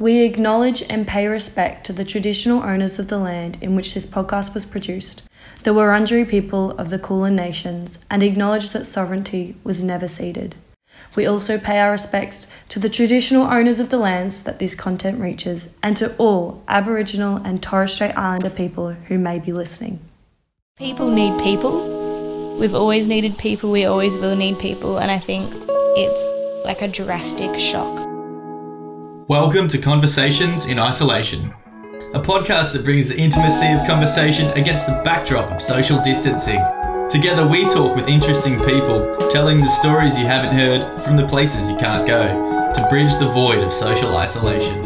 We acknowledge and pay respect to the traditional owners of the land in which this podcast was produced, the Wurundjeri people of the Kulin Nations, and acknowledge that sovereignty was never ceded. We also pay our respects to the traditional owners of the lands that this content reaches and to all Aboriginal and Torres Strait Islander people who may be listening. People need people. We've always needed people, we always will need people, and I think it's like a drastic shock. Welcome to Conversations in Isolation, a podcast that brings the intimacy of conversation against the backdrop of social distancing. Together, we talk with interesting people, telling the stories you haven't heard from the places you can't go, to bridge the void of social isolation.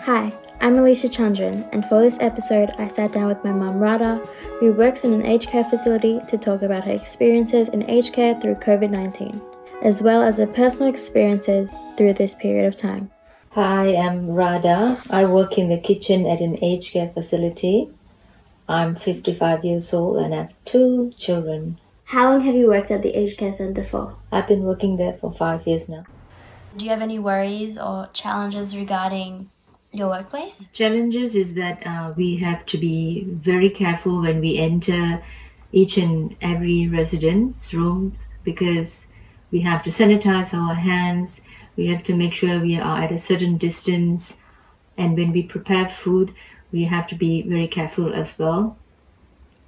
Hi, I'm Alicia Chandran, and for this episode, I sat down with my mum Radha, who works in an aged care facility, to talk about her experiences in aged care through COVID 19, as well as her personal experiences through this period of time. Hi, I'm Radha. I work in the kitchen at an aged care facility. I'm 55 years old and I have two children. How long have you worked at the aged care centre for? I've been working there for five years now. Do you have any worries or challenges regarding your workplace? Challenges is that uh, we have to be very careful when we enter each and every residence room because we have to sanitize our hands. We have to make sure we are at a certain distance. And when we prepare food, we have to be very careful as well.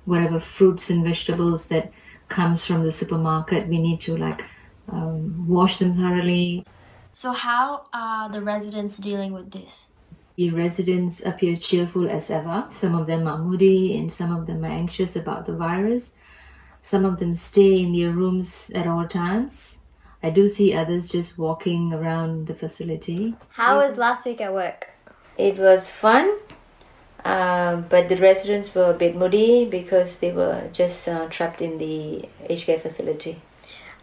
Whatever fruits and vegetables that comes from the supermarket, we need to like um, wash them thoroughly. So, how are the residents dealing with this? The residents appear cheerful as ever. Some of them are moody and some of them are anxious about the virus. Some of them stay in their rooms at all times. I do see others just walking around the facility. How was last week at work? It was fun, uh, but the residents were a bit moody because they were just uh, trapped in the aged care facility.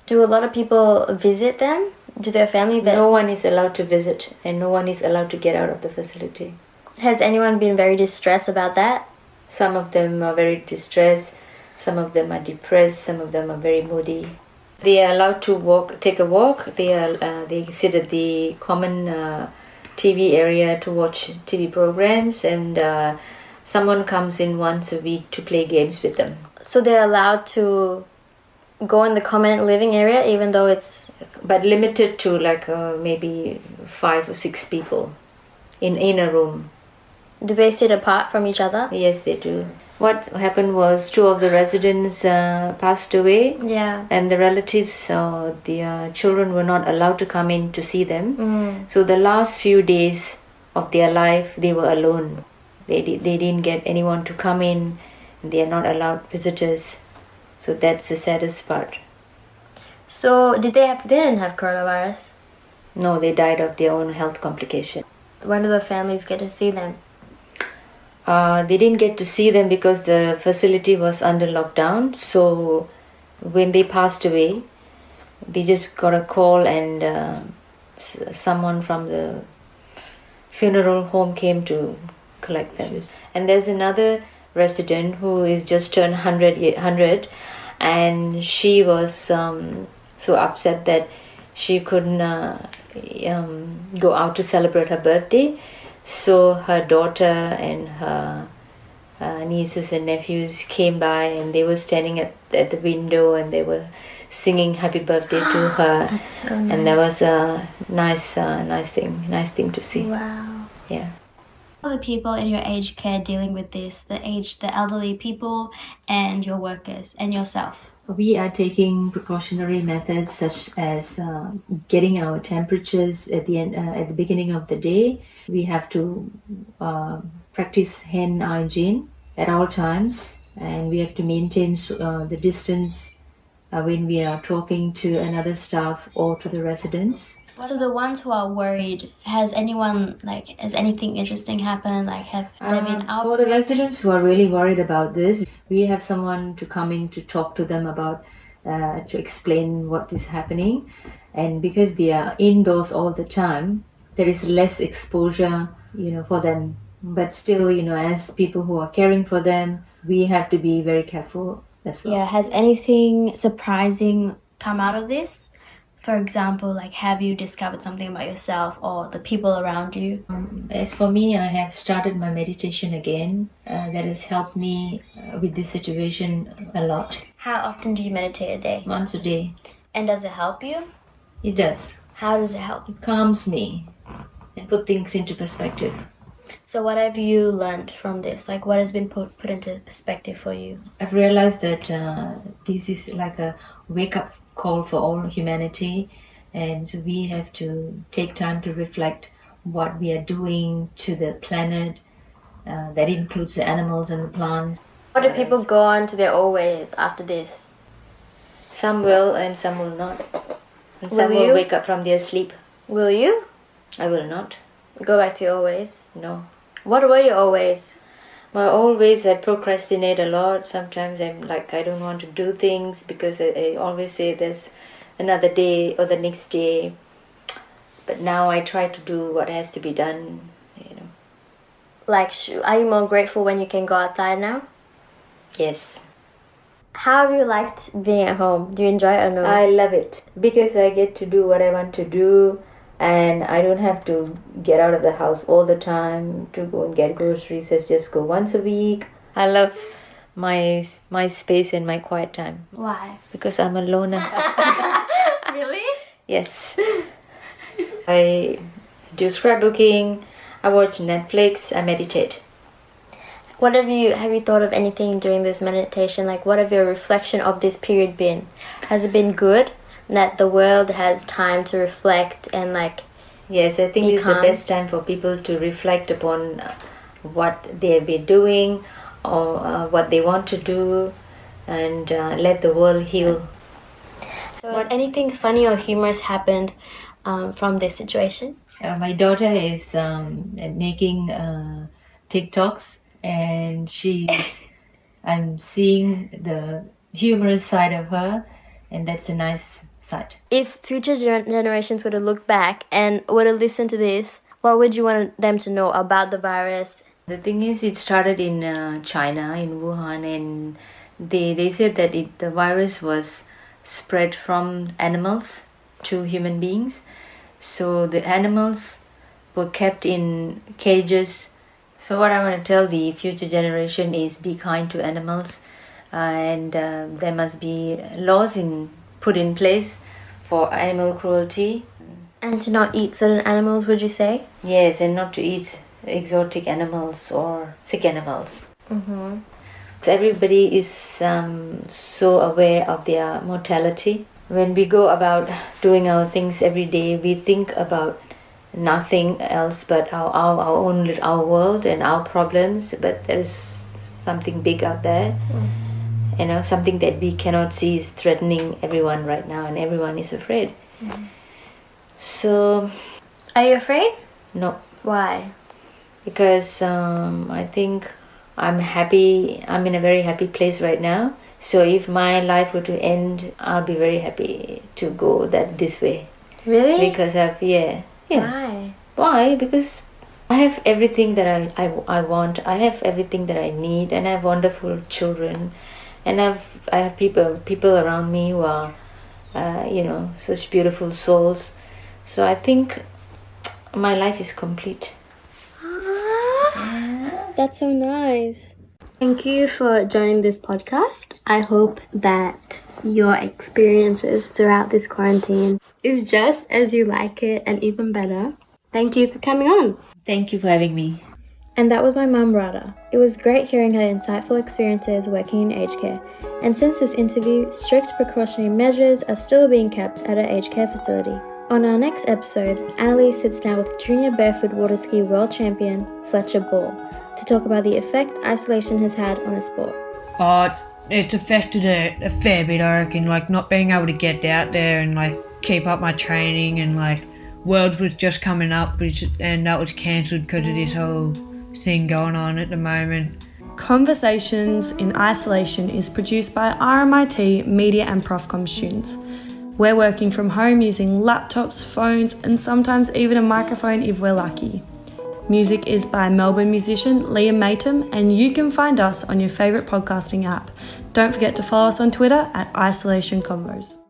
Do a lot of people visit them? Do their family visit? No one is allowed to visit, and no one is allowed to get out of the facility. Has anyone been very distressed about that? Some of them are very distressed, some of them are depressed, some of them are very moody. They are allowed to walk, take a walk. They are uh, they sit at the common uh, TV area to watch TV programs, and uh, someone comes in once a week to play games with them. So they're allowed to go in the common living area, even though it's But limited to like uh, maybe five or six people in in a room. do they sit apart from each other? Yes, they do. What happened was two of the residents uh, passed away, Yeah. and the relatives, uh, the uh, children, were not allowed to come in to see them. Mm. So the last few days of their life, they were alone. They they didn't get anyone to come in. They are not allowed visitors. So that's the saddest part. So did they have? They didn't have coronavirus. No, they died of their own health complication. When do the families get to see them? Uh, they didn't get to see them because the facility was under lockdown. So when they passed away, they just got a call, and uh, someone from the funeral home came to collect them. And there's another resident who is just turned 100, 100 and she was um, so upset that she couldn't uh, um, go out to celebrate her birthday. So her daughter and her uh, nieces and nephews came by and they were standing at, at the window and they were singing happy birthday to her. So and that was a nice uh, nice thing nice thing to see. Wow. yeah the people in your aged care dealing with this? The aged, the elderly people, and your workers, and yourself? we are taking precautionary methods such as uh, getting our temperatures at the end uh, at the beginning of the day we have to uh, practice hand hygiene at all times and we have to maintain uh, the distance uh, when we are talking to another staff or to the residents So the ones who are worried, has anyone like has anything interesting happened? Like have there been Um, for the residents who are really worried about this, we have someone to come in to talk to them about, uh, to explain what is happening. And because they are indoors all the time, there is less exposure, you know, for them. But still, you know, as people who are caring for them, we have to be very careful as well. Yeah. Has anything surprising come out of this For example, like have you discovered something about yourself or the people around you? Um, as for me, I have started my meditation again. Uh, that has helped me uh, with this situation a lot. How often do you meditate a day? Once a day. And does it help you? It does. How does it help? It calms me and put things into perspective. So what have you learned from this? Like what has been put, put into perspective for you? I've realized that uh, this is like a wake up call for all humanity, and we have to take time to reflect what we are doing to the planet. Uh, that includes the animals and the plants. What do people go on to their old ways after this? Some will and some will not. And some Will will, wake up from their sleep. Will you I will not. Go back to your old? No. What were you always? ways? Well, always I procrastinate a lot. Sometimes I'm like I don't want to do things because I, I always say there's another day or the next day. But now I try to do what has to be done. You know. Like, are you more grateful when you can go outside now? Yes, How have you liked being at home? Do you enjoy it or no? I love it because I get to do what I want to do, and I don't have to get out of the house all the time to go and get groceries. I just go once a week. I love my my space and my quiet time Why? because I'm a loner. Really? Yes. I do scrapbooking, I watch Netflix, I meditate. What have you have you thought of anything during this meditation? Like, what have your reflection of this period been? Has it been good that the world has time to reflect and like? Yes, I think this is the best time for people to reflect upon uh, what they have been doing or uh, what they want to do and uh, let the world heal. So, has anything funny or humorous happened um, from this situation? Uh, my daughter is um, making uh, TikToks and she's, I'm seeing the humorous side of her, and that's a nice side. If future gener- generations were to look back and were to listen to this, what would you want them to know about the virus? The thing is, it started in uh, China, in Wuhan, and they, they said that it, the virus was spread from animals to human beings. So the animals were kept in cages. So what I want to tell the future generation is be kind to animals, uh, and uh, there must be laws in put in place for animal cruelty. And to not eat certain animals, would you say? Yes, and not to eat exotic animals or sick animals. Mm-hmm. So everybody is um, so aware of their mortality. When we go about doing our things every day, we think about nothing else but our, our, our own our world and our problems. But there is something big out there. You know, something that we cannot see is threatening everyone right now, and everyone is afraid. So, Are you afraid? no, Why? because um, I think I'm happy. I'm in a very happy place right now. So if my life were to end, I'll be very happy to go that this way Really? because I've yeah yeah. Why? Why? Because I have everything that I, I I want. I have everything that I need, and I have wonderful children, and I've I have people people around me who are, uh, you know, such beautiful souls. So I think my life is complete. That's so nice. Thank you for joining this podcast. I hope that your experiences throughout this quarantine is just as you like it and even better. Thank you for coming on. Thank you for having me. And that was my mum, Radha. It was great hearing her insightful experiences working in aged care. And since this interview, strict precautionary measures are still being kept at her aged care facility. On our next episode, Annalise sits down with junior barefoot water ski world champion Fletcher Ball to talk about the effect isolation has had on a sport. Uh, it's affected it a fair bit, I reckon. Like not being able to get out there and like keep up my training and like Worlds was just coming up, which and that was cancelled because of this whole thing going on at the moment. Conversations in Isolation is produced by RMIT media and Profcom students. We're working from home using laptops, phones, and sometimes even a microphone if we're lucky. Music is by Melbourne musician Liam Matum, and you can find us on your favourite podcasting app. Don't forget to follow us on Twitter at Isolation Convos.